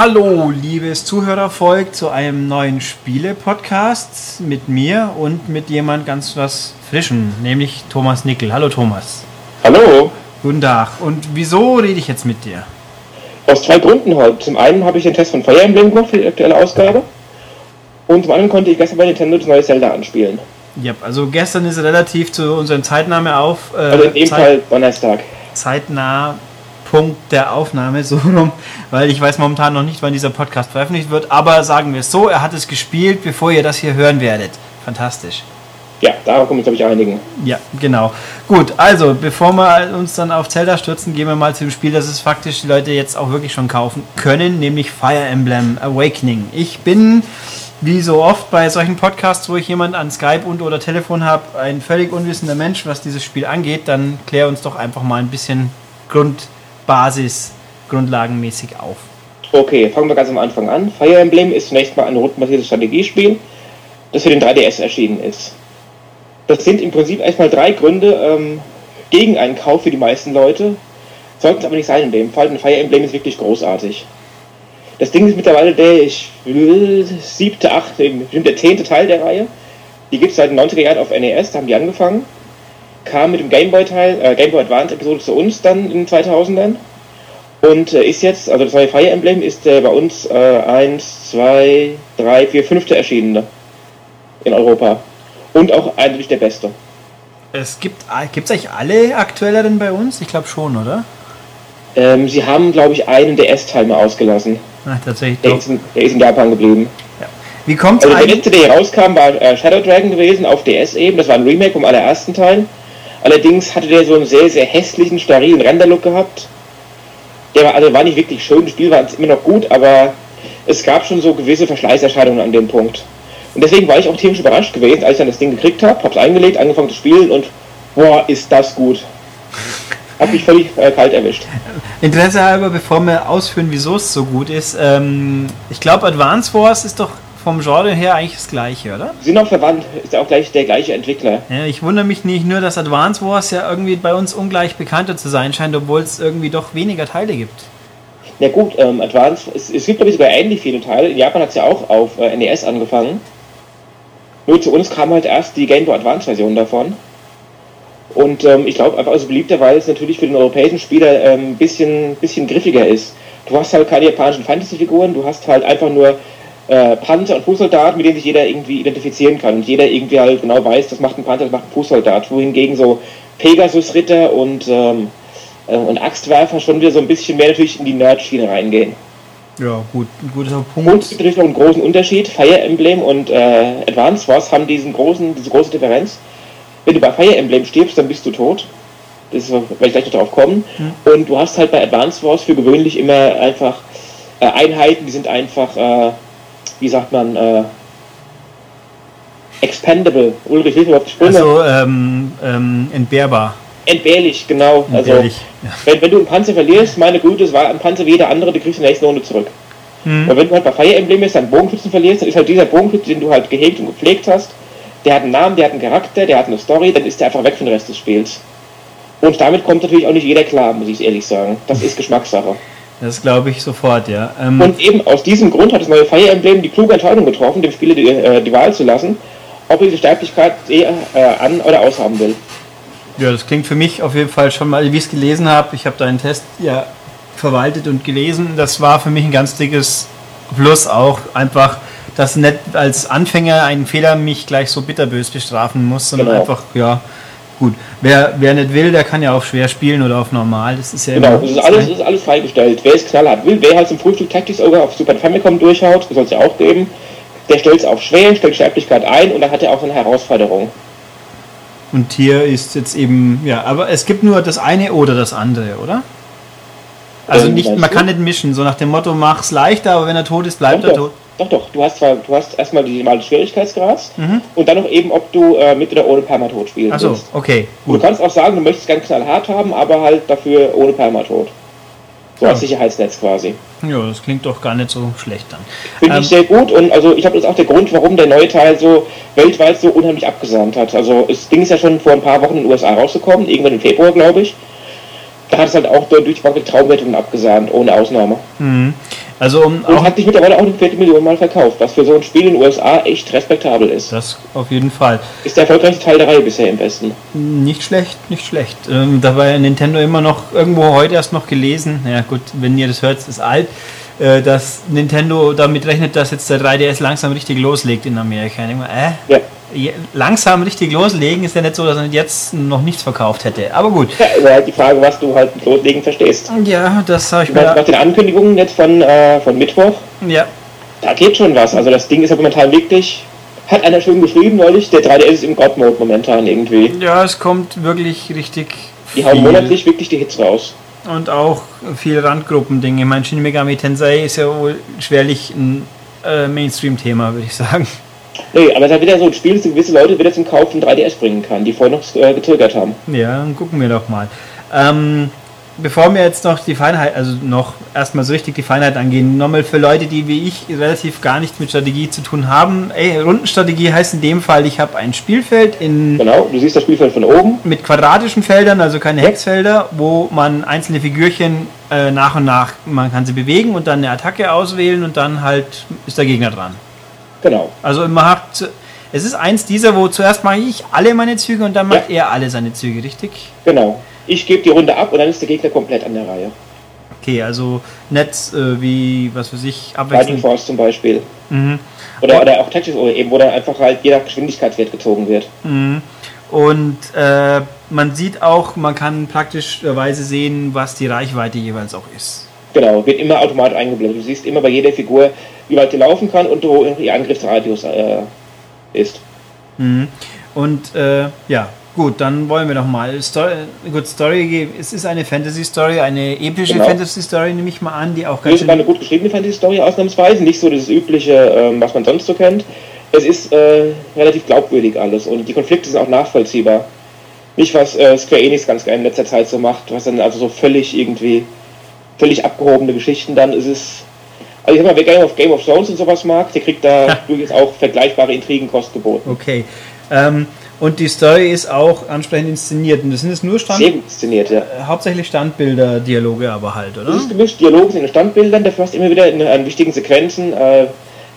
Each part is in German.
Hallo, liebes Zuhörervolk, zu einem neuen Spiele-Podcast mit mir und mit jemand ganz was Frischem, nämlich Thomas Nickel. Hallo Thomas. Hallo. Guten Tag. Und wieso rede ich jetzt mit dir? Aus zwei Gründen heute. Zum einen habe ich den Test von Fire Emblem gemacht für die aktuelle Ausgabe. Und zum anderen konnte ich gestern bei Nintendo das neue Zelda anspielen. Ja, also gestern ist relativ zu unserem Zeitnahme auf. Äh, also in dem Zeit, Fall Donnerstag. Zeitnah Punkt der Aufnahme, so rum, weil ich weiß momentan noch nicht, wann dieser Podcast veröffentlicht wird, aber sagen wir es so, er hat es gespielt, bevor ihr das hier hören werdet. Fantastisch. Ja, darauf kommen wir, glaube ich, einigen. Ja, genau. Gut, also, bevor wir uns dann auf Zelda stürzen, gehen wir mal zu dem Spiel, das es faktisch die Leute jetzt auch wirklich schon kaufen können, nämlich Fire Emblem Awakening. Ich bin, wie so oft bei solchen Podcasts, wo ich jemand an Skype und oder Telefon habe, ein völlig unwissender Mensch, was dieses Spiel angeht, dann klär uns doch einfach mal ein bisschen Grund Basis grundlagenmäßig auf? Okay, fangen wir ganz am Anfang an. Fire Emblem ist zunächst mal ein rundenbasiertes Strategiespiel, das für den 3DS erschienen ist. Das sind im Prinzip erstmal drei Gründe ähm, gegen einen Kauf für die meisten Leute. Sollten es aber nicht sein in dem Fall, denn Fire Emblem ist wirklich großartig. Das Ding ist mittlerweile der, ich will, siebte, achte, bestimmt der zehnte Teil der Reihe. Die gibt es seit den 90er Jahren auf NES, da haben die angefangen kam mit dem Game Boy Teil, äh, Game Boy Advance Episode zu uns dann in den 2000ern und äh, ist jetzt, also das neue Fire Emblem ist äh, bei uns äh, 1, 2, 3, 4, 5. erschienene in Europa und auch eindeutig der beste. Es gibt es eigentlich alle aktuelleren bei uns? Ich glaube schon, oder? Ähm, sie haben, glaube ich, einen der S-Teil mal ausgelassen. Ach, tatsächlich. Der ist, in, der ist, in, Japan geblieben. Ja. Wie kommt also der letzte, der hier rauskam, war äh, Shadow Dragon gewesen auf DS eben. Das war ein Remake vom allerersten Teil. Allerdings hatte der so einen sehr, sehr hässlichen, sterilen Renderlook gehabt. Der war, also war nicht wirklich schön, das Spiel war immer noch gut, aber es gab schon so gewisse Verschleißerscheinungen an dem Punkt. Und deswegen war ich auch tierisch überrascht gewesen, als ich dann das Ding gekriegt habe, hab's eingelegt, angefangen zu spielen und boah, ist das gut. Hab mich völlig äh, kalt erwischt. Interesse halber, bevor wir ausführen, wieso es so gut ist, ähm, ich glaube Advance Wars ist doch vom Genre her eigentlich das gleiche, oder? Sie sind auch verwandt, ist auch gleich der gleiche Entwickler. Ja, ich wundere mich nicht nur, dass Advance Wars ja irgendwie bei uns ungleich bekannter zu sein scheint, obwohl es irgendwie doch weniger Teile gibt. Na gut, ähm, Advance, es, es gibt glaube ich sogar ähnlich viele Teile. In Japan hat es ja auch auf äh, NES angefangen. Nur zu uns kam halt erst die Game Boy Advance Version davon. Und ähm, ich glaube einfach also beliebter, weil es natürlich für den europäischen Spieler ein ähm, bisschen, bisschen griffiger ist. Du hast halt keine japanischen Fantasy-Figuren, du hast halt einfach nur äh, Panzer und Fußsoldat, mit denen sich jeder irgendwie identifizieren kann und jeder irgendwie halt genau weiß, das macht ein Panzer, das macht ein Fußsoldat. Wohingegen so Pegasus-Ritter und, ähm, äh, und Axtwerfer schon wieder so ein bisschen mehr natürlich in die Nerd-Schiene reingehen. Ja, gut, ein guter Punkt. Und es gibt natürlich noch einen großen Unterschied. Fire Emblem und äh, Advance Wars haben diesen großen, diese große Differenz. Wenn du bei Fire Emblem stirbst, dann bist du tot. Das werde ich gleich noch drauf kommen. Hm. Und du hast halt bei Advance Wars für gewöhnlich immer einfach äh, Einheiten, die sind einfach äh, wie sagt man, äh, expendable. Ulrich, hilf mir auf die Sprünge. Also ähm, ähm, entbehrbar. Entbehrlich, genau. Also, Entbehrlich, also, ja. wenn, wenn du einen Panzer verlierst, meine Güte, es war ein Panzer wie jeder andere, du kriegst in der nächsten Runde zurück. Mhm. Und wenn du halt bei Fire Emblem ist, deinen Bogenschützen verlierst, dann ist halt dieser Bogenschütze, den du halt gehegt und gepflegt hast, der hat einen Namen, der hat einen Charakter, der hat eine Story, dann ist der einfach weg von dem Rest des Spiels. Und damit kommt natürlich auch nicht jeder klar, muss ich ehrlich sagen. Das ist Geschmackssache. Das glaube ich sofort, ja. Ähm und eben aus diesem Grund hat das neue Fire Emblem die kluge Entscheidung getroffen, dem Spieler die, äh, die Wahl zu lassen, ob er diese Sterblichkeit eher äh, an- oder aushaben will. Ja, das klingt für mich auf jeden Fall schon mal, wie ich es gelesen habe. Ich habe deinen Test ja verwaltet und gelesen. Das war für mich ein ganz dickes Plus auch. Einfach, dass nicht als Anfänger ein Fehler mich gleich so bitterbös bestrafen muss, sondern genau. einfach, ja, Gut, wer, wer nicht will, der kann ja auf schwer spielen oder auf normal. Das ist ja genau, das ist alles, ist alles freigestellt. Wer es knallhart will, wer halt zum Frühstück Tactics Ogre auf Super Famicom durchhaut, soll es ja auch geben, der stellt es auf schwer, stellt Sterblichkeit ein und dann hat er auch eine Herausforderung. Und hier ist jetzt eben, ja, aber es gibt nur das eine oder das andere, oder? Also ähm, nicht, man kann nicht mischen, so nach dem Motto, mach's leichter, aber wenn er tot ist, bleibt er tot. Doch, doch, du hast zwar, du hast erstmal die normale Schwierigkeitsgrad mhm. und dann noch eben, ob du äh, mit oder ohne Permatod spielen Achso, okay. Gut. Du kannst auch sagen, du möchtest ganz knallhart haben, aber halt dafür ohne Permatod. So ja. als Sicherheitsnetz quasi. Ja, das klingt doch gar nicht so schlecht dann. Finde ähm, ich sehr gut und also ich habe das auch der Grund, warum der neue Teil so weltweit so unheimlich abgesandt hat. Also das Ding ist ja schon vor ein paar Wochen in den USA rausgekommen, irgendwann im Februar, glaube ich. Da hat es halt auch durch die Bank Traumwertungen abgesahnt, ohne Ausnahme. Mhm. Also um Und hat sich mittlerweile auch eine Viertelmillion Mal verkauft, was für so ein Spiel in den USA echt respektabel ist. Das auf jeden Fall. Ist der erfolgreichste Teil der Reihe bisher im Westen. Nicht schlecht, nicht schlecht. Ähm, da war Nintendo immer noch irgendwo heute erst noch gelesen. Ja gut, wenn ihr das hört, ist alt. Äh, dass Nintendo damit rechnet, dass jetzt der 3DS langsam richtig loslegt in Amerika. Ich denke mal, äh, Ja. Langsam richtig loslegen ist ja nicht so, dass er jetzt noch nichts verkauft hätte. Aber gut. Ja, ist halt die Frage, was du halt mit Loslegen verstehst. Ja, das habe ich mir. nach den Ankündigungen jetzt von, äh, von Mittwoch, Ja, da geht schon was. Also das Ding ist ja momentan wirklich, hat einer schön geschrieben neulich, der 3DS ist im God-Mode momentan irgendwie. ja, es kommt wirklich richtig. Die hauen monatlich wirklich die Hits raus. Und auch viel Randgruppendinge. Ich meine, Shin Megami Tensei ist ja wohl schwerlich ein äh, Mainstream-Thema, würde ich sagen. Nee, aber es hat wieder so ein Spiel, das gewisse Leute wieder zum Kauf von 3DS bringen kann, die vorher noch äh, gezögert haben. Ja, dann gucken wir doch mal. Ähm, bevor wir jetzt noch die Feinheit, also noch erstmal so richtig die Feinheit angehen, nochmal für Leute, die wie ich relativ gar nichts mit Strategie zu tun haben. Ey, Rundenstrategie heißt in dem Fall, ich habe ein Spielfeld in, Genau, du siehst das Spielfeld von oben. mit quadratischen Feldern, also keine Hexfelder, wo man einzelne Figürchen äh, nach und nach, man kann sie bewegen und dann eine Attacke auswählen und dann halt ist der Gegner dran. Genau. Also man hat, es ist eins dieser, wo zuerst mache ich alle meine Züge und dann macht er alle seine Züge, richtig? Genau. Ich gebe die Runde ab und dann ist der Gegner komplett an der Reihe. Okay, also Netz äh, wie, was weiß ich, Lightning abwechselnd. Force zum Beispiel. Mhm. Oder, oder auch Tactics oder eben, wo dann einfach halt je nach Geschwindigkeitswert gezogen wird. Mhm. Und äh, man sieht auch, man kann praktischerweise sehen, was die Reichweite jeweils auch ist. Genau, wird immer automatisch eingeblendet. Du siehst immer bei jeder Figur, wie weit die laufen kann und wo ihr Angriffsradius äh, ist. Mhm. Und äh, ja, gut, dann wollen wir doch mal. Story, gut, Story, es ist eine Fantasy-Story, eine epische Genau. Fantasy-Story, nehme ich mal an, die auch ganz ist sogar eine schön. gut geschriebene Fantasy-Story ausnahmsweise, nicht so das übliche, ähm, was man sonst so kennt. Es ist äh, relativ glaubwürdig alles und die Konflikte sind auch nachvollziehbar. Nicht, was äh, Square Enix ganz gerne in letzter Zeit so macht, was dann also so völlig irgendwie, völlig abgehobene Geschichten dann ist es. Also ich sag mal, wer Game of, Game of Thrones und sowas mag, der kriegt da Ja. durchaus auch vergleichbare Intrigenkost geboten. Okay. Ähm, und die Story ist auch ansprechend inszeniert. Und das sind jetzt nur Stand, Sehr inszeniert, ja. äh, hauptsächlich Standbilder, Dialoge aber halt, oder? Das ist gemischt, Dialoge sind in Standbildern, dafür hast du immer wieder in, an wichtigen Sequenzen äh,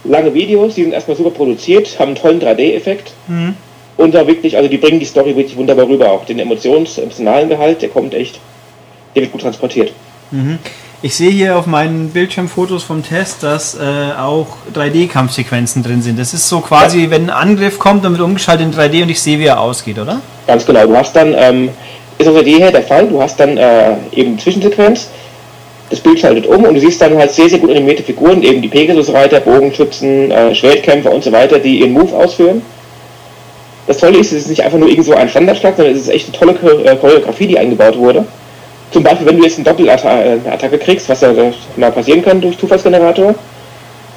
lange Videos, die sind erstmal super produziert, haben einen tollen 3D-Effekt Mhm. und da wirklich, also die bringen die Story wirklich wunderbar rüber, auch den emotions emotionalen Gehalt, der kommt echt, der wird gut transportiert. Mhm. Ich sehe hier auf meinen Bildschirmfotos vom Test, dass äh, auch 3D-Kampfsequenzen drin sind. Das ist so quasi, wenn ein Angriff kommt, dann wird umgeschaltet in 3D und ich sehe, wie er ausgeht, oder? Ganz genau, du hast dann, ähm, ist aus der Idee her der Fall, du hast dann äh, eben Zwischensequenz, das Bild schaltet um und du siehst dann halt sehr, sehr gut animierte Figuren, eben die Pegasus-Reiter, Bogenschützen, äh, Schwertkämpfer und so weiter, die ihren Move ausführen. Das Tolle ist, es ist nicht einfach nur irgend so ein Standardschlag, sondern es ist echt eine tolle Chore- äh, Choreografie, die eingebaut wurde. Zum Beispiel, wenn du jetzt eine Doppelattacke kriegst, was ja äh, mal passieren kann durch Zufallsgenerator,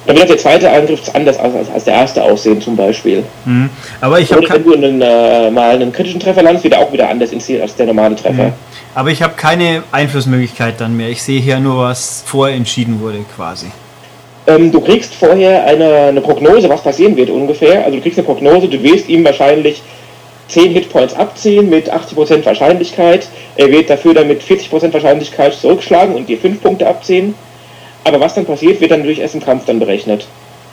dann wird der zweite Angriff anders aus als, als der erste aussehen zum Beispiel. Mhm. Aber ich habe wenn du einen, äh, mal einen kritischen Treffer landest, wird er auch wieder anders inszeniert als der normale Treffer. aber ich habe keine Einflussmöglichkeit dann mehr. Ich sehe hier nur, was vorher entschieden wurde, quasi. Ähm, du kriegst vorher eine, eine Prognose, was passieren wird ungefähr. Also du kriegst eine Prognose, du wirst ihm wahrscheinlich 10 Hitpoints abziehen mit 80% Wahrscheinlichkeit. Er wird dafür dann mit 40% Wahrscheinlichkeit zurückschlagen und dir 5 Punkte abziehen. Aber was dann passiert, wird dann natürlich erst im Kampf dann berechnet.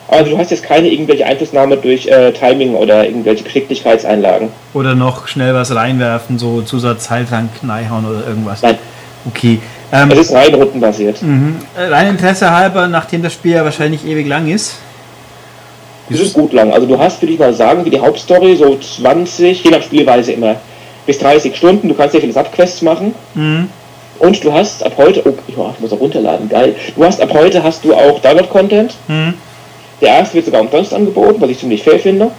Also du hast jetzt keine irgendwelche Einflussnahme durch äh, Timing oder irgendwelche Geschicklichkeitseinlagen. Oder noch schnell was reinwerfen, so Zusatzheiltrank, Neihauen oder irgendwas. Nein, Okay. Ähm, es ist rein rundenbasiert. mhm. Äh, Rein Interesse halber, nachdem das Spiel ja wahrscheinlich ewig lang ist. Das ist gut lang. Also du hast, würde ich mal sagen, wie die Hauptstory so 20, je nach Spielweise immer, bis 30 Stunden. Du kannst sehr viele Subquests machen. Mhm. Und du hast ab heute, oh, ich muss auch runterladen, geil. Du hast ab heute hast du auch Download-Content. Mhm. Der erste wird sogar umsonst angeboten, was ich ziemlich fair finde.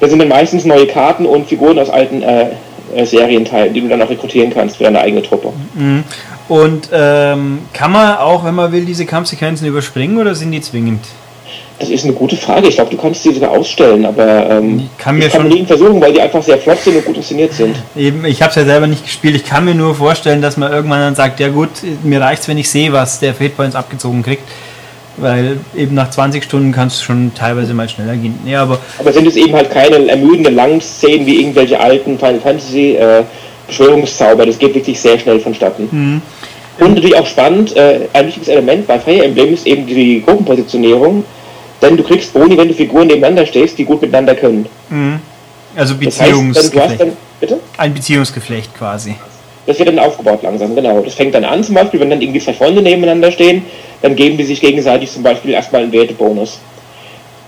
Da sind dann meistens neue Karten und Figuren aus alten äh, äh, Serienteilen, die du dann auch rekrutieren kannst für deine eigene Truppe. Mhm. Und ähm, kann man auch, wenn man will, diese Kampfsequenzen überspringen oder sind die zwingend? Das ist eine gute Frage. Ich glaube, du kannst die sogar ausstellen, aber ähm, Ich kann mir ich kann schon- nie versuchen, weil die einfach sehr flott sind und gut inszeniert sind. Eben, ich habe es ja selber nicht gespielt. Ich kann mir nur vorstellen, dass man irgendwann dann sagt, ja gut, mir reicht's, wenn ich sehe, was der für Hitpoints abgezogen kriegt. Weil eben nach 20 Stunden kann es schon teilweise mal schneller gehen. Ja, aber Aber sind es eben halt keine ermüdenden langen Szenen wie irgendwelche alten Final Fantasy äh, Beschwörungszauber. Das geht wirklich sehr schnell vonstatten. hm, Und natürlich auch spannend, äh, ein wichtiges Element bei Fire Emblem ist eben die Gruppenpositionierung, denn du kriegst Boni, wenn du Figuren nebeneinander stehst, die gut miteinander können. Mhm. Also Das heißt, dann, Beziehungsgeflecht. dann, bitte? Ein Beziehungsgeflecht quasi. Das wird dann aufgebaut langsam, genau. Das fängt dann an zum Beispiel, wenn dann irgendwie zwei Freunde nebeneinander stehen, dann geben die sich gegenseitig zum Beispiel erstmal einen Wertebonus.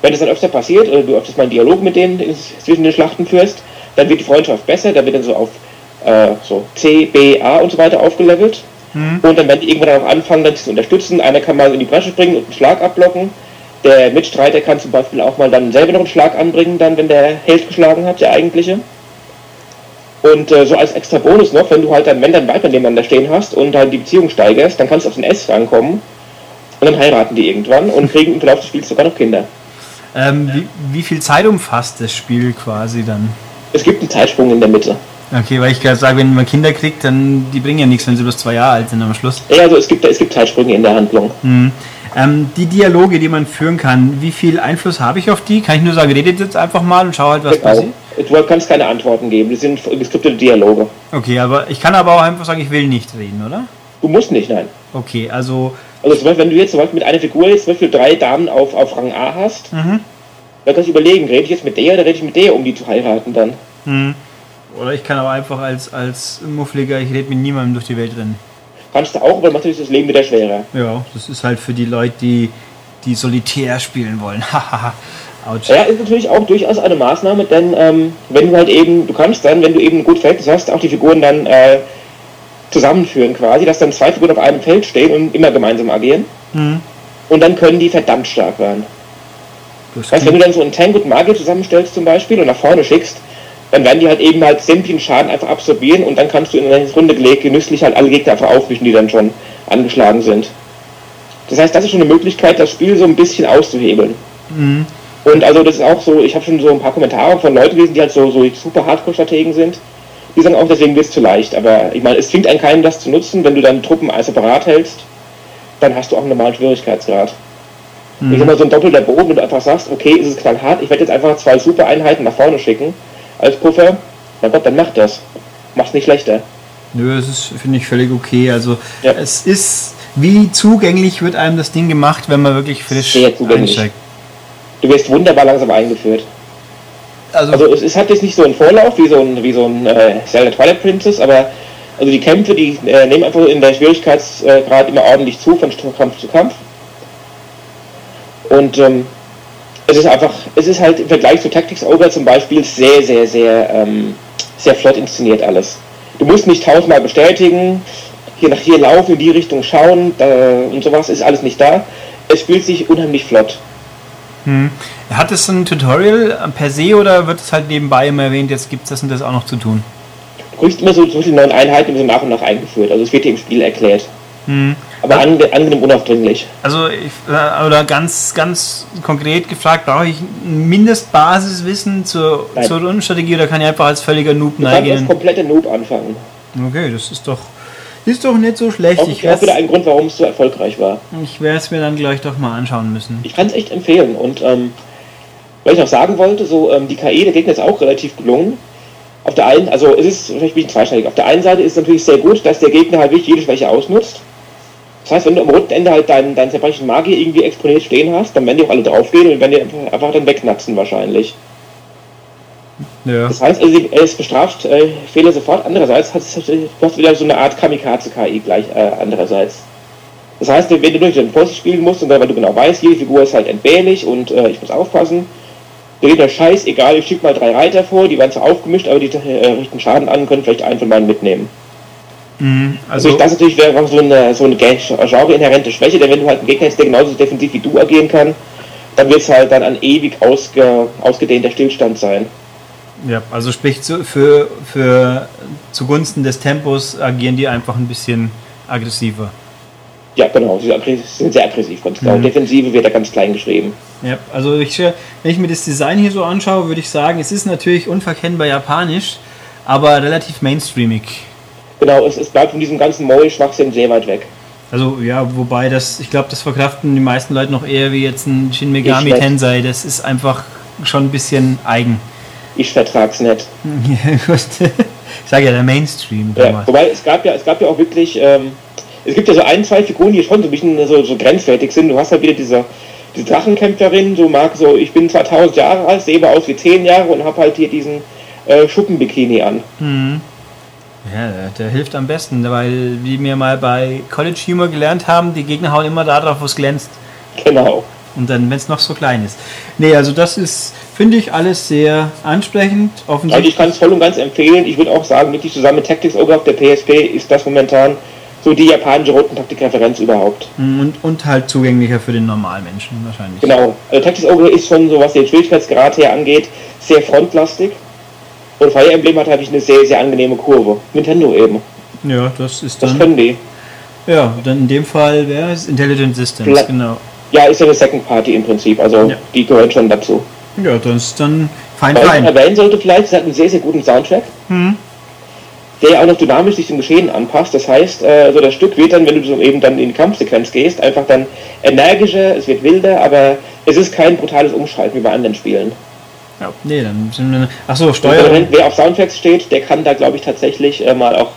Wenn das dann öfter passiert, oder du öfters mal einen Dialog mit denen zwischen den Schlachten führst, dann wird die Freundschaft besser, dann wird dann so auf äh, so C, B, A und so weiter aufgelevelt. Und dann werden die irgendwann auch anfangen, dann zu unterstützen. Einer kann mal in die Bresche springen und einen Schlag abblocken. Der Mitstreiter kann zum Beispiel auch mal dann selber noch einen Schlag anbringen, dann wenn der Held geschlagen hat, der eigentliche. Und äh, so als extra Bonus noch, wenn du halt dann Männer und Weiber nebeneinander stehen hast und halt die Beziehung steigerst, dann kannst du auf den S rankommen und dann heiraten die irgendwann und kriegen im Verlauf des Spiels sogar noch Kinder. Ähm, wie, wie viel Zeit umfasst das Spiel quasi dann? Es gibt einen Zeitsprung in der Mitte. Okay, weil ich gerade sage, wenn man Kinder kriegt, dann die bringen ja nichts, wenn sie bloß zwei Jahre alt sind am Schluss. Ja, also es gibt, es gibt Zeitsprünge in der Handlung. Mhm. Ähm, die Dialoge, die man führen kann, wie viel Einfluss habe ich auf die? Kann ich nur sagen, redet jetzt einfach mal und schau halt, was Genau. passiert? Du kannst keine Antworten geben, das sind geskriptete Dialoge. Okay, aber ich kann aber auch einfach sagen, ich will nicht reden, oder? Du musst nicht, nein. Okay, also Also zum Beispiel, wenn du jetzt zum Beispiel mit einer Figur jetzt zum Beispiel drei Damen auf, auf Rang A hast, Mhm. dann kannst du überlegen, rede ich jetzt mit der oder rede ich mit der, um die zu heiraten dann. Hm. Oder ich kann aber einfach als, als Muffliger, ich rede mit niemandem durch die Welt rennen. Kannst du auch, aber macht natürlich das Leben wieder schwerer. Ja, das ist halt für die Leute, die, die solitär spielen wollen. Hahaha. Ja, ist natürlich auch durchaus eine Maßnahme, denn ähm, wenn du halt eben, du kannst dann, wenn du eben ein gut Verhältnis hast, auch die Figuren dann äh, zusammenführen quasi, dass dann zwei Figuren auf einem Feld stehen und immer gemeinsam agieren. Hm. Und dann können die verdammt stark werden. Das heißt, wenn du dann so einen Tank und Magier zusammenstellst zum Beispiel und nach vorne schickst, dann werden die halt eben halt sämtlichen Schaden einfach absorbieren und dann kannst du in eine Runde gelegt genüsslich halt alle Gegner einfach aufwischen, die dann schon angeschlagen sind. Das heißt, das ist schon eine Möglichkeit, das Spiel so ein bisschen auszuhebeln. hm. Und also das ist auch so, ich habe schon so ein paar Kommentare von Leuten gelesen, die halt so, so super Hardcore-Strategen sind. Die sagen auch, deswegen wird es zu leicht. Aber ich meine, es zwingt einen keinen, das zu nutzen. Wenn du dann Truppen als separat hältst, dann hast du auch einen normalen Schwierigkeitsgrad. Ich sag mal, so ein doppelter Boden, wenn du einfach sagst, okay, es ist knallhart, ich werde jetzt einfach zwei super Einheiten nach vorne schicken, als Puffer, na Gott, dann mach das. Mach's nicht schlechter. Nö, das ist, finde ich, völlig okay. Also Ja. es ist, wie zugänglich wird einem das Ding gemacht, wenn man wirklich frisch Sehr zugänglich. einsteigt. Du wirst wunderbar langsam eingeführt. Also, Also es, es hat jetzt nicht so einen Vorlauf wie so ein, wie so ein äh, Zelda Twilight Princess, aber also die Kämpfe, die äh, nehmen einfach in der Schwierigkeitsgrad immer ordentlich zu, von Kampf zu Kampf. Und ähm, es ist einfach, es ist halt im Vergleich zu Tactics Ogre zum Beispiel sehr, sehr, sehr, ähm, sehr flott inszeniert alles. Du musst nicht tausendmal bestätigen, hier nach hier laufen, in die Richtung schauen da, und sowas ist alles nicht da. Es spielt sich unheimlich flott. hm. hat es ein Tutorial per se oder wird es halt nebenbei immer erwähnt, jetzt gibt es das und das auch noch zu tun? Du kriegst immer so zum Beispiel neuen Einheiten immer so nach und nach eingeführt. Also es wird dir im Spiel erklärt. Hm. Aber ange angenehm unaufdringlich. Also, ich, äh, oder ganz, ganz konkret gefragt, brauche ich ein Mindestbasiswissen zur, Nein. zur Rundenstrategie oder kann ich einfach als völliger Noob Du kannst als kompletter Noob anfangen. Okay, das ist doch, ist doch nicht so schlecht. Auch, Ich auch wieder werde ein Grund, warum es so erfolgreich war. ich es mir dann gleich doch mal anschauen müssen. Ich kann es echt empfehlen. Und ähm, weil ich noch sagen wollte, so ähm, die KI der Gegner ist auch relativ gelungen. Auf der einen, also es ist vielleicht ein bisschen zweischneidig. Auf der einen Seite ist es natürlich sehr gut, dass der Gegner halt wirklich jede Schwäche ausnutzt. Das heißt, wenn du am roten Ende halt deinen, deinen zerbrechlichen Magier irgendwie exponiert stehen hast, dann werden die auch alle draufgehen und werden die einfach, dann wegnatzen wahrscheinlich. Ja. Das heißt, also, es bestraft äh, Fehler sofort. Andererseits hat es du hast wieder so eine Art Kamikaze-KI gleich äh, andererseits. Das heißt, wenn du durch den Post spielen musst und weil du genau weißt, jede Figur ist halt entbehrlich und äh, ich muss aufpassen, der Gegner scheiß, egal, ich schicke mal drei Reiter vor, die werden zwar aufgemischt, aber die äh, richten Schaden an und können vielleicht einen von meinen mitnehmen. Mhm, Also also, das natürlich wäre auch so eine, so eine Gen- genre-inhärente Schwäche, denn wenn du halt einen Gegner hast, der genauso defensiv wie du agieren kann, dann wird es halt dann ein ewig ausge, ausgedehnter Stillstand sein. ja, also sprich zu, für, für zugunsten des Tempos agieren die einfach ein bisschen aggressiver. Ja, genau, sie sind sehr aggressiv, ganz genau. Mhm. Defensive wird da ganz klein geschrieben. Ja, also ich, wenn ich mir das Design hier so anschaue, würde ich sagen, es ist natürlich unverkennbar japanisch, aber relativ mainstreamig. Genau, es, es bleibt von diesem ganzen Moll-Schwachsinn sehr weit weg. Also ja, wobei das, ich glaube, das verkraften die meisten Leute noch eher wie jetzt ein Shin Megami. Tensei. Das ist einfach schon ein bisschen eigen. Ich vertrag's nicht. Ja, gut. ich sage ja der Mainstream Ja, damals. wobei es gab ja, es gab ja auch wirklich, ähm, es gibt ja so ein, zwei Figuren, die schon so ein bisschen so, so grenzwertig sind. Du hast halt wieder diese, diese Drachenkämpferin, so mag so, ich bin 2000 Jahre alt, sehe aber aus wie 10 Jahre und habe halt hier diesen äh, Schuppenbikini an. Mhm. Ja, der, der, hilft am besten, weil wie wir mal bei College Humor gelernt haben, die Gegner hauen immer da drauf, wo es glänzt. Genau. Und dann, wenn es noch so klein ist. Nee, also das ist, finde ich, alles sehr ansprechend. Offensichtlich. Also ich kann es voll und ganz empfehlen. Ich würde auch sagen, wirklich zusammen mit Tactics Ogre auf der PSP ist das momentan so die japanische Rotentaktik-Referenz überhaupt. Mhm, und, und halt zugänglicher für den Normalmenschen wahrscheinlich. Genau. Also Tactics Ogre ist schon so, was den Schwierigkeitsgrad her angeht, sehr frontlastig. Und Fire Emblem hat halt eine sehr, sehr angenehme Kurve. Nintendo eben. Ja, das ist dann... Das können die. Ja, dann in dem Fall wäre es Intelligent Systems, Vielleicht, genau. Ja, ist ja eine Second Party im Prinzip, also ja. die gehört schon dazu. Ja, das ist dann fein. Was man erwähnen sollte vielleicht, es hat einen sehr, sehr guten Soundtrack. Hm. Der auch noch dynamisch sich dem Geschehen anpasst. Das heißt, äh, also das Stück wird dann, wenn du so eben dann in die Kampfsequenz gehst, einfach dann energischer, es wird wilder, aber es ist kein brutales Umschalten wie bei anderen Spielen. Ja, nee, dann sind wir. Achso, Steuerung. Wer auf Soundtracks steht, der kann da, glaube ich, tatsächlich äh, mal auch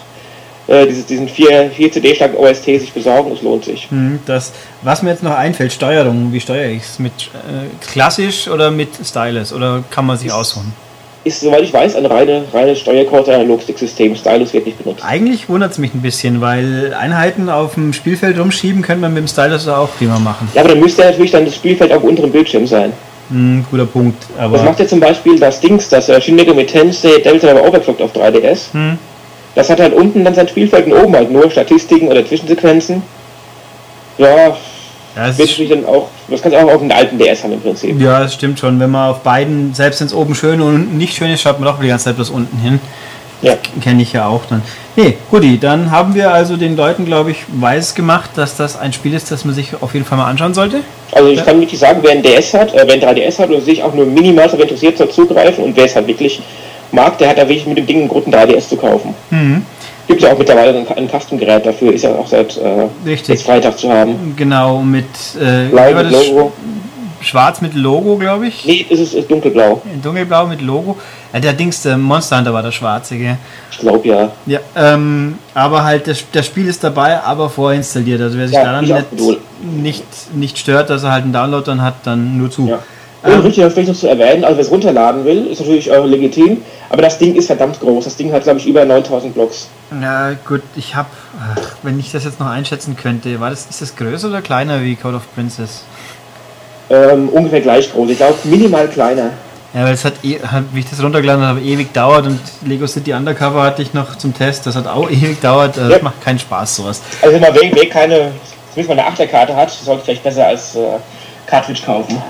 äh, dieses, diesen 4, 4 CD-starken OST sich besorgen, es lohnt sich. Hm, das, was mir jetzt noch einfällt, Steuerung, wie steuere ich es? Mit äh, klassisch oder mit Stylus? Oder kann man sich ist, aussuchen? Ist, soweit ich weiß, ein reine, reine Steuerkarte-Analog-Stick-System. Stylus wird nicht benutzt. Eigentlich wundert es mich ein bisschen, weil Einheiten auf dem Spielfeld rumschieben könnte man mit dem Stylus auch prima machen. Ja, aber dann müsste natürlich dann das Spielfeld auf unterem Bildschirm sein. Hm, guter Punkt. Aber das macht ja zum Beispiel das Dings, das äh, Shin Megami Tensei Delta Overclocked auf 3DS. Hm das hat halt unten dann sein Spielfeld und oben halt nur Statistiken oder Zwischensequenzen. Ja, das wird dann auch, das kannst du auch auf dem alten DS haben im Prinzip. Ja, das stimmt schon. Wenn man auf beiden, selbst wenn es oben schön und unten nicht schön ist, schaut man doch die ganze Zeit bloß unten hin. Ja. Kenne ich ja auch dann. Nee, Guti, dann haben wir also den Leuten, glaube ich, weiß gemacht, dass das ein Spiel ist, das man sich auf jeden Fall mal anschauen sollte. Also ich ja. kann wirklich sagen, wer ein DS hat, äh, wer ein 3DS hat und sich auch nur minimal interessiert, soll zugreifen und wer es halt wirklich mag, der hat da wirklich mit dem Ding einen guten 3DS zu kaufen. Mhm. Gibt ja auch mittlerweile ein, ein Custom-Gerät dafür, ist ja auch seit äh, Freitag zu haben. Genau, mit, äh, Blau mit Logo. Schwarz mit Logo, glaube ich. Nee, ist es ist dunkelblau. Dunkelblau mit Logo. Ja, der Dings, der Monster Hunter war der schwarze, gell? Ich glaube ja. Ja, ähm, aber halt, das, das Spiel ist dabei, aber vorinstalliert. Also wer sich ja, daran nicht, nicht, nicht stört, dass er halt einen Download dann hat, dann nur zu. Ja. Und ähm, richtig vielleicht noch zu erwähnen, also wer es runterladen will, ist natürlich äh, legitim, aber das Ding ist verdammt groß. Das Ding hat, glaube ich, über 9000 Blocks. Ja, gut, ich habe, wenn ich das jetzt noch einschätzen könnte, war das, ist das größer oder kleiner wie Code of Princess? Ähm, ungefähr gleich groß. Ich glaube, minimal kleiner. Ja, weil es hat, eh, wie ich das runtergeladen habe, ewig dauert und Lego City Undercover hatte ich noch zum Test. Das hat auch ewig dauert. Das ja. macht keinen Spaß, sowas. Also, wer, wer keine, zumindest mal eine Achterkarte hat, sollte vielleicht besser als äh, Cartridge kaufen.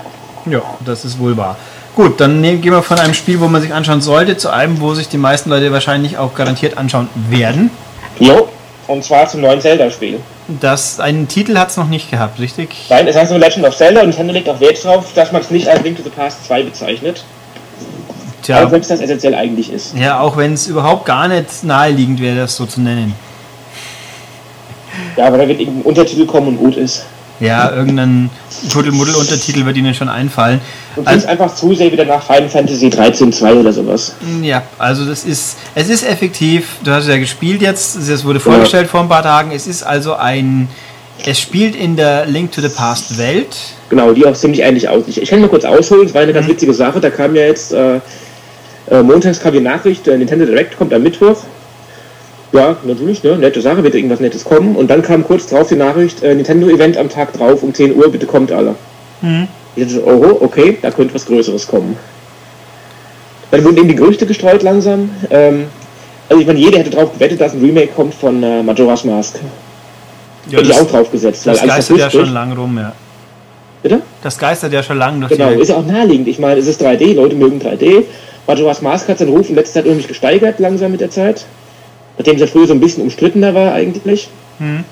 Ja, das ist wohl wahr. Gut, dann gehen wir von einem Spiel, wo man sich anschauen sollte, zu einem, wo sich die meisten Leute wahrscheinlich auch garantiert anschauen werden. Jo, und zwar zum neuen Zelda-Spiel. Das, einen Titel hat es noch nicht gehabt, richtig? Nein, es heißt nur Legend of Zelda und Nintendo legt auch Wert darauf, dass man es nicht als Link to the Past 2 bezeichnet. Tja. Auch wenn es das essentiell eigentlich ist. Ja, auch wenn es überhaupt gar nicht naheliegend wäre, das so zu nennen. Ja, aber da wird irgendein Untertitel kommen und gut ist. Ja, irgendein Kuddelmuddel-Untertitel wird Ihnen schon einfallen. Und also, einfach zu sehr wieder nach Final Fantasy 13 2 oder sowas. Ja, also das ist, es ist effektiv, du hast ja gespielt jetzt, es wurde vorgestellt ja. vor ein paar Tagen, es ist also ein, es spielt in der Link to the Past Welt. Genau, die auch ziemlich ähnlich aussieht. Ich kann mal kurz ausholen, es war eine ganz mhm. witzige Sache, da kam ja jetzt, äh, äh, montags kam die Nachricht, äh, Nintendo Direct kommt am Mittwoch ja, natürlich, ne? nette Sache, wird irgendwas Nettes kommen. Und dann kam kurz drauf die Nachricht, äh, Nintendo-Event am Tag drauf um 10 Uhr, bitte kommt alle. Mhm. Ich dachte, oh, okay, da könnte was Größeres kommen. Dann wurden eben die Gerüchte gestreut langsam. Ähm, also ich meine, jeder hätte darauf gewettet, dass ein Remake kommt von äh, Majora's Mask. Ja, hätte ich auch drauf gesetzt. Das geistert ja schon lange rum, ja. Bitte? Das geistert ja schon lange durch Genau, ist ja auch naheliegend. Ich meine, es ist 3D, Leute mögen 3D. Majora's Mask hat seinen Ruf in letzter Zeit irgendwie gesteigert, langsam mit der Zeit nachdem sie früher so ein bisschen umstrittener war eigentlich. Hm.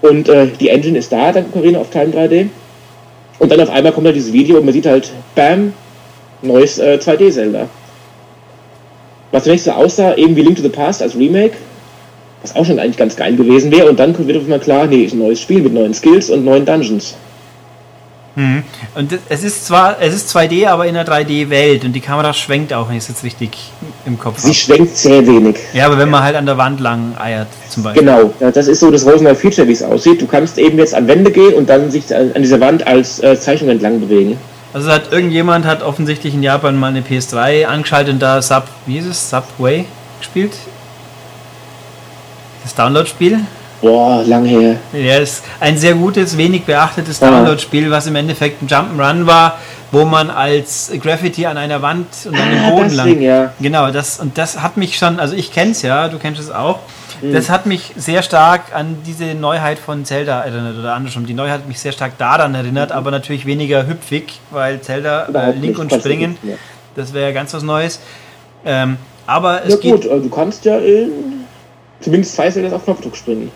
Und äh, die Engine ist da, dank Ocarina of Time 3D. Und dann auf einmal kommt da dieses Video und man sieht halt, bam, neues äh, 2D-Zelda. Was zunächst so aussah, eben wie Link to the Past als Remake, was auch schon eigentlich ganz geil gewesen wäre. Und dann wird auf einmal klar, nee, ist ein neues Spiel mit neuen Skills und neuen Dungeons. Mhm. Und es ist zwar, es ist 2D, aber in einer 3D-Welt und die Kamera schwenkt auch, wenn ich es jetzt richtig im Kopf Sie schwenkt sehr wenig. Ja, aber wenn man halt an der Wand lang eiert, zum Beispiel. Genau, das ist so das Rosenthal Feature, wie es aussieht. Du kannst eben jetzt an Wände gehen und dann sich an dieser Wand als äh, Zeichnung entlang bewegen. Also hat irgendjemand hat offensichtlich in Japan mal eine PS3 angeschaltet und da Sub, wie ist es, Subway gespielt? Das Download-Spiel? Boah, lang her. Ja, ist ein sehr gutes, wenig beachtetes Download-Spiel, was im Endeffekt ein Jump'n'Run war, wo man als Graffiti an einer Wand und an dem Ah, Boden das lang. Ding, ja. Genau, das und das hat mich schon, also ich kenn's ja, du kennst es auch. Mhm. Das hat mich sehr stark an diese Neuheit von Zelda erinnert oder andersrum. Die Neuheit hat mich sehr stark daran erinnert, aber natürlich weniger hüpfig, weil Zelda äh, Link und Springen, nicht, ja. das wäre ja ganz was Neues. Ähm, aber es Ja geht gut, äh, du kannst ja in zumindest zwei Zeldas auf Knopfdruck springen.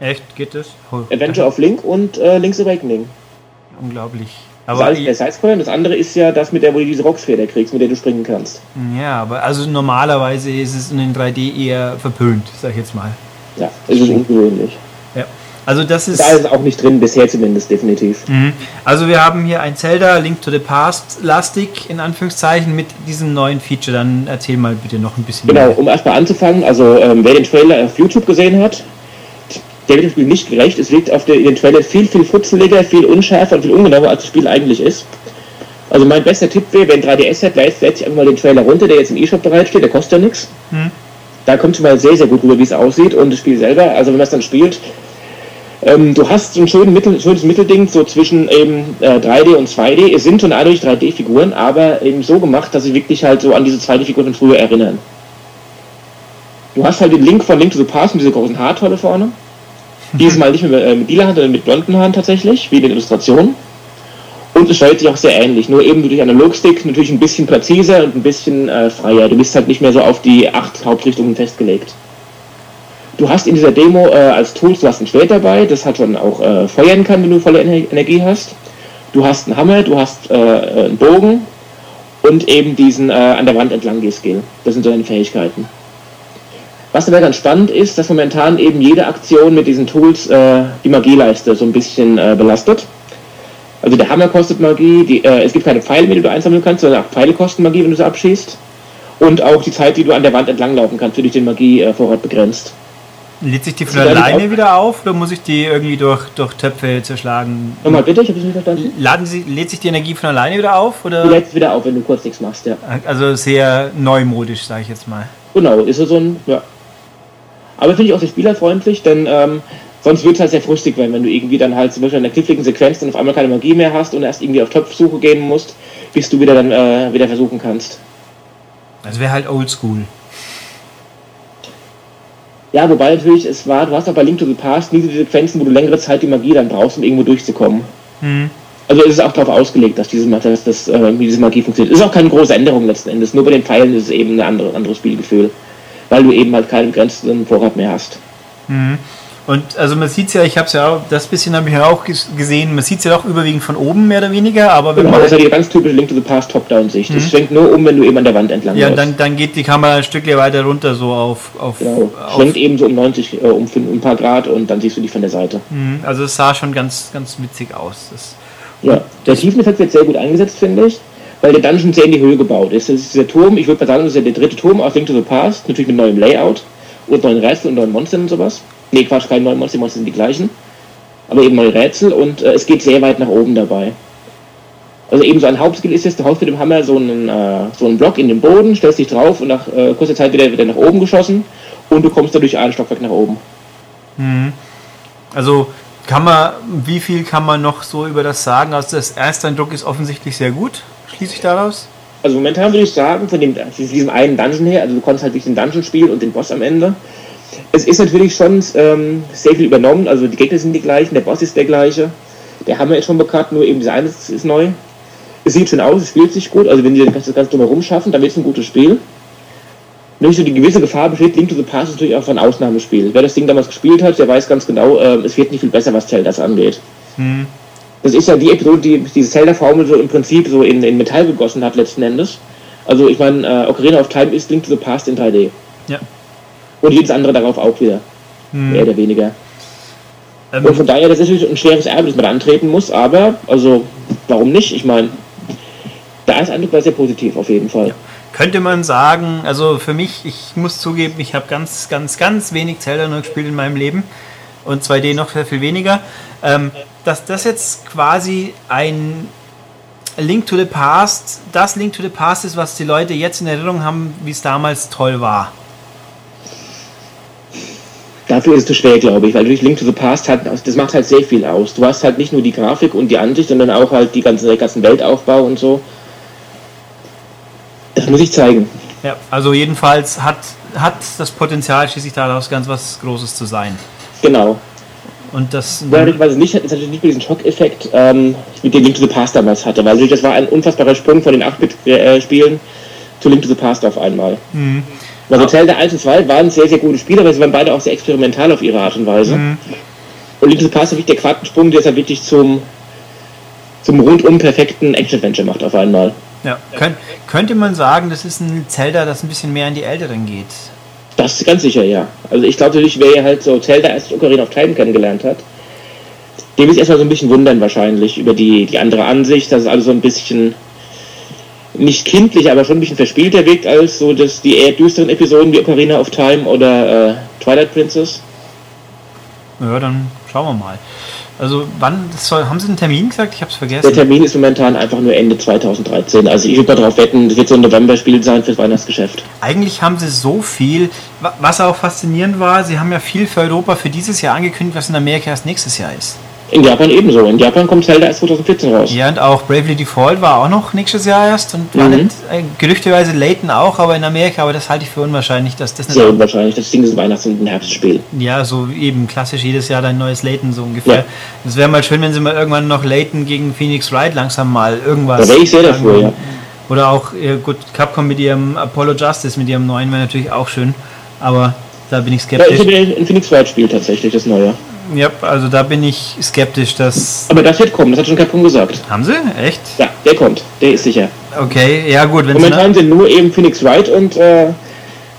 Echt, geht das? Oh, Adventure of Link und äh, Link's Awakening. unglaublich. Das Aber eine ist der Sidescroller und das andere ist ja das, mit der, wo du diese Rocksfeder kriegst, mit der du springen kannst. Ja, aber also normalerweise ist es in den 3D eher verpönt, sag ich jetzt mal. Ja, das ist ungewöhnlich. Ja. Also das ist. Da ist es auch nicht drin, bisher zumindest, definitiv. Mhm. Also wir haben hier ein Zelda Link to the Past lastig in Anführungszeichen mit diesem neuen Feature. Dann erzähl mal bitte noch ein bisschen Genau, mehr. um erstmal anzufangen, also ähm, wer den Trailer auf YouTube gesehen hat, der wird dem Spiel nicht gerecht. Es wirkt auf der, in den Trailer viel, viel futzeliger, viel unschärfer und viel ungenauer, als das Spiel eigentlich ist. Also mein bester Tipp wäre, wer ein 3DS hat, lädt lädt sich einfach mal den Trailer runter, der jetzt im E-Shop bereitsteht, der kostet ja nichts. Hm. Da kommt schon mal sehr, sehr gut rüber, wie es aussieht und das Spiel selber, also wenn man es dann spielt, ähm, du hast so ein schönes, Mittel, schönes Mittelding so zwischen eben äh, 3D und 2D. Es sind schon eindeutig 3D-Figuren, aber eben so gemacht, dass sie wirklich halt so an diese 2D-Figuren von früher erinnern. Du hast halt den Link von Link to the Past mit dieser großen Haartolle vorne. Diesmal nicht mehr äh, mit lila Hand, sondern mit blonden Haaren tatsächlich, wie in den Illustrationen. Und es steuert sich auch sehr ähnlich, nur eben durch Analogstick natürlich ein bisschen präziser und ein bisschen äh, freier. Du bist halt nicht mehr so auf die acht Hauptrichtungen festgelegt. Du hast in dieser Demo äh, als Tools, du hast ein Schwert dabei, das hat schon auch äh, feuern kann, wenn du volle Ener Energie hast. Du hast einen Hammer, du hast äh, einen Bogen und eben diesen äh, an der Wand entlang Skill. Das sind so deine Fähigkeiten. Was dabei ganz spannend ist, dass momentan eben jede Aktion mit diesen Tools äh, die Magieleiste so ein bisschen äh, belastet. Also der Hammer kostet Magie, die, äh, es gibt keine Pfeile mehr, die du einsammeln kannst, sondern auch Pfeile kosten Magie, wenn du sie abschießt. Und auch die Zeit, die du an der Wand entlanglaufen kannst, wird durch den Magievorrat begrenzt. Lädt sich die von alleine wieder auf oder muss ich die irgendwie durch, durch Töpfe zerschlagen? Nochmal bitte, ich habe es nicht verstanden. Laden sie, lädt sich die Energie von alleine wieder auf? Du Oder? lädst wieder auf, wenn du kurz nichts machst, ja. Also sehr neumodisch, sage ich jetzt mal. Genau, ist so ein, ja. Aber finde ich auch sehr spielerfreundlich, denn ähm, sonst wird es halt sehr frustig werden, wenn du irgendwie dann halt zum Beispiel in der kniffligen Sequenz dann auf einmal keine Magie mehr hast und erst irgendwie auf Topfsuche gehen musst, bis du wieder dann äh, wieder versuchen kannst. Das wäre halt oldschool. Ja, wobei natürlich es war, du hast auch bei Link to the Past nie diese Sequenzen, wo du längere Zeit die Magie dann brauchst, um irgendwo durchzukommen. Hm. Also es ist auch darauf ausgelegt, dass diese, dass, dass, äh, diese Magie funktioniert. Ist auch keine große Änderung letzten Endes. Nur bei den Pfeilen ist es eben ein andere, anderes Spielgefühl. Weil du eben halt keinen begrenzten Vorrat mehr hast. Mhm. Und also man sieht ja, ich habe es ja auch, das bisschen habe ich ja auch ges- gesehen, man sieht es ja doch überwiegend von oben mehr oder weniger, aber wenn Genau, man das ist ja die ganz typische Link to the Past Top-Down-Sicht. Das schwenkt nur um, wenn du eben an der Wand entlang Mhm. ja, läufst. dann, dann geht die Kamera ein Stückchen weiter runter, so auf, auf, Genau. Schwenkt eben so um 90, äh, um, um ein paar Grad und dann siehst du die von der Seite. Mhm. also es sah schon ganz, ganz witzig aus. Das, Ja, der Tiefeneffekt wird sehr gut eingesetzt, finde ich, weil der Dungeon sehr in die Höhe gebaut ist. Das ist der Turm, ich würde mal sagen, das ist ja der dritte Turm aus Link to the Past, natürlich mit neuem Layout und neuen Rätseln und neuen Monstern und sowas. Nee, Quatsch, keine neuen Monster, die Monster sind die gleichen. Aber eben neue Rätsel und äh, es geht sehr weit nach oben dabei. Also eben so ein Hauptskill ist jetzt, du haust mit dem Hammer so einen, äh, so einen Block in den Boden, stellst dich drauf und nach äh, kurzer Zeit wieder, wieder nach oben geschossen und du kommst dadurch ein Stockwerk nach oben. Mhm. Also kann man, wie viel kann man noch so über das sagen? Also das erste Eindruck ist offensichtlich sehr gut, schließe ich daraus. Also momentan würde ich sagen, von, dem, von diesem einen Dungeon her, also du konntest halt durch den Dungeon spielen und den Boss am Ende. Es ist natürlich schon ähm, sehr viel übernommen, also die Gegner sind die gleichen, der Boss ist der gleiche. Der Hammer ist schon bekannt, nur eben dieser eine ist, ist neu. Es sieht schön aus, es spielt sich gut, also wenn die das ganz drumherum schaffen, dann wird es ein gutes Spiel. Nämlich so die gewisse Gefahr besteht, Link to the Past ist natürlich auch ein Ausnahmespiel. Wer das Ding damals gespielt hat, der weiß ganz genau, ähm, es wird nicht viel besser, was Zeldas angeht. Mhm. Das ist ja die Episode, die diese Zelda-Formel so im Prinzip so in, in Metall gegossen hat letzten Endes. Also ich meine, äh, Ocarina of Time ist Link to the Past in 3D. Ja. Und jedes andere darauf auch wieder. Mehr Mhm. oder weniger. Ähm, Und von daher, das ist natürlich ein schweres Erbe, das man da antreten muss, aber, also, warum nicht? Ich meine, der erste Eindruck sehr positiv auf jeden Fall. Ja. Könnte man sagen, also für mich, ich muss zugeben, ich habe ganz, ganz, ganz wenig Zelda nur gespielt in meinem Leben und 2D noch sehr viel weniger. Ähm, dass das jetzt quasi ein Link to the Past, das Link to the Past ist, was die Leute jetzt in Erinnerung haben, wie es damals toll war. Dafür ist es zu schwer, glaube ich, weil durch Link to the Past hat, das macht halt sehr viel aus. Du hast halt nicht nur die Grafik und die Ansicht, sondern auch halt die ganze, den ganzen Weltaufbau und so. Das muss ich zeigen. Ja, also jedenfalls hat, hat das Potenzial, schließlich daraus ganz was Großes zu sein. Genau. Und das. Dadurch, weil es nicht, ist natürlich nicht mehr diesen Schockeffekt, ähm, mit dem Link to the Past damals hatte, weil das war ein unfassbarer Sprung von den 8-Bit-Spielen zu Link to the Past auf einmal. Mhm. Also Zelda 1 und 2 waren sehr, sehr gute Spiele, aber sie waren beide auch sehr experimental auf ihre Art und Weise. Mhm. Und Link to the Past ist wirklich der Quantensprung, der es halt wirklich zum, zum rundum perfekten Action-Adventure macht auf einmal. Ja, Kön könnte man sagen, das ist ein Zelda, das ein bisschen mehr in die Älteren geht. Das ist ganz sicher, ja. Also ich glaube natürlich, wer halt so Zelda erst Ocarina of Time kennengelernt hat, dem ist erstmal so ein bisschen wundern wahrscheinlich über die, die andere Ansicht, dass es alles so ein bisschen nicht kindlich, aber schon ein bisschen verspielter wirkt als so das, die eher düsteren Episoden wie Ocarina of Time oder äh, Twilight Princess. Ja, dann schauen wir mal. Also wann soll, haben Sie einen Termin gesagt? Ich habe es vergessen. Der Termin ist momentan einfach nur Ende 2013. Also ich würde darauf wetten, es wird so ein November-Spiel sein fürs Weihnachtsgeschäft. Eigentlich haben Sie so viel, was auch faszinierend war, Sie haben ja viel für Europa für dieses Jahr angekündigt, was in Amerika erst nächstes Jahr ist. In Japan ebenso. In Japan kommt Zelda erst 2014 raus. Ja, und auch Bravely Default war auch noch nächstes Jahr erst und war mhm. nicht, äh, gerüchteweise Layton auch, aber in Amerika, aber das halte ich für unwahrscheinlich, dass das nicht. Sehr unwahrscheinlich, das Ding ist Weihnachts- und Herbstspiel. Ja, so eben klassisch jedes Jahr dein neues Layton so ungefähr. Es ja. wäre mal schön, wenn sie mal irgendwann noch Layton gegen Phoenix Wright langsam mal irgendwas. Da wäre ich sehr dafür, ja. Oder auch, ja, gut, Capcom mit ihrem Apollo Justice, mit ihrem neuen wäre natürlich auch schön, aber da bin ich skeptisch. Ja, ich habe ein Phoenix Wright Spiel tatsächlich, das neue. Ja, also da bin ich skeptisch, dass. Aber das wird kommen, das hat schon Capcom gesagt. Haben sie? Echt? Ja, der kommt, der ist sicher. Okay, ja gut. Wenn Momentan sind nur eben Phoenix Wright und äh,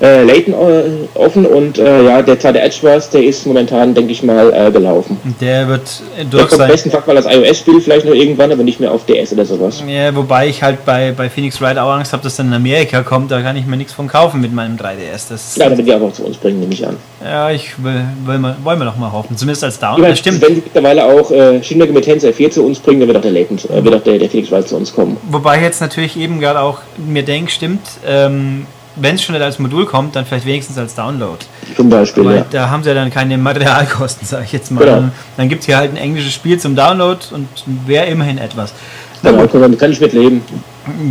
äh, Layton äh, offen und äh, ja, der zweite Edgeworth, der ist momentan, denke ich mal, äh, gelaufen. Der wird durch der sein. besten Fall als iOS-Spiel vielleicht noch irgendwann, aber nicht mehr auf DS oder sowas. Ja, wobei ich halt bei, bei Phoenix Wright auch Angst habe, dass dann in Amerika kommt, da kann ich mir nichts von kaufen mit meinem 3DS. Das ja, damit die auch zu uns bringen, nehme ich an. Ja, ich will, will mal, wollen wir doch mal hoffen, zumindest als Down. Ja, stimmt. Wenn mittlerweile auch äh, Shin Megami Tensei 4 zu uns bringen, dann wird auch der Layton, äh, wird auch der, der Phoenix Wright zu uns kommen. Wobei ich jetzt natürlich eben gerade auch mir denke, stimmt, ähm, wenn es schon nicht als Modul kommt, dann vielleicht wenigstens als Download. Zum Beispiel, Aber ja. Da haben sie ja dann keine Materialkosten, sage ich jetzt mal. Genau. Dann gibt es hier halt ein englisches Spiel zum Download und wäre immerhin etwas. Na genau, kann, kann ich mitleben.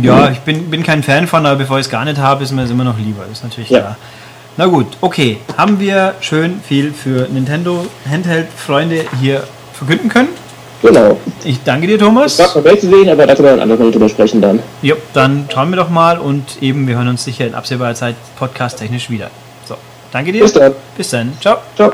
Ja, ich bin, bin kein Fan von, aber bevor ich es gar nicht habe, ist mir es immer noch lieber. Das ist natürlich ja. klar. Na gut, okay. Haben wir schön viel für Nintendo Handheld-Freunde hier verkünden können? Genau. Ich danke dir, Thomas. Es war Welt zu sehen, aber da können wir ein anderes Mal drüber sprechen dann. Ja, dann schauen wir doch mal und eben, wir hören uns sicher in absehbarer Zeit podcast-technisch wieder. So, danke dir. Bis dann. Bis dann. Ciao. Ciao.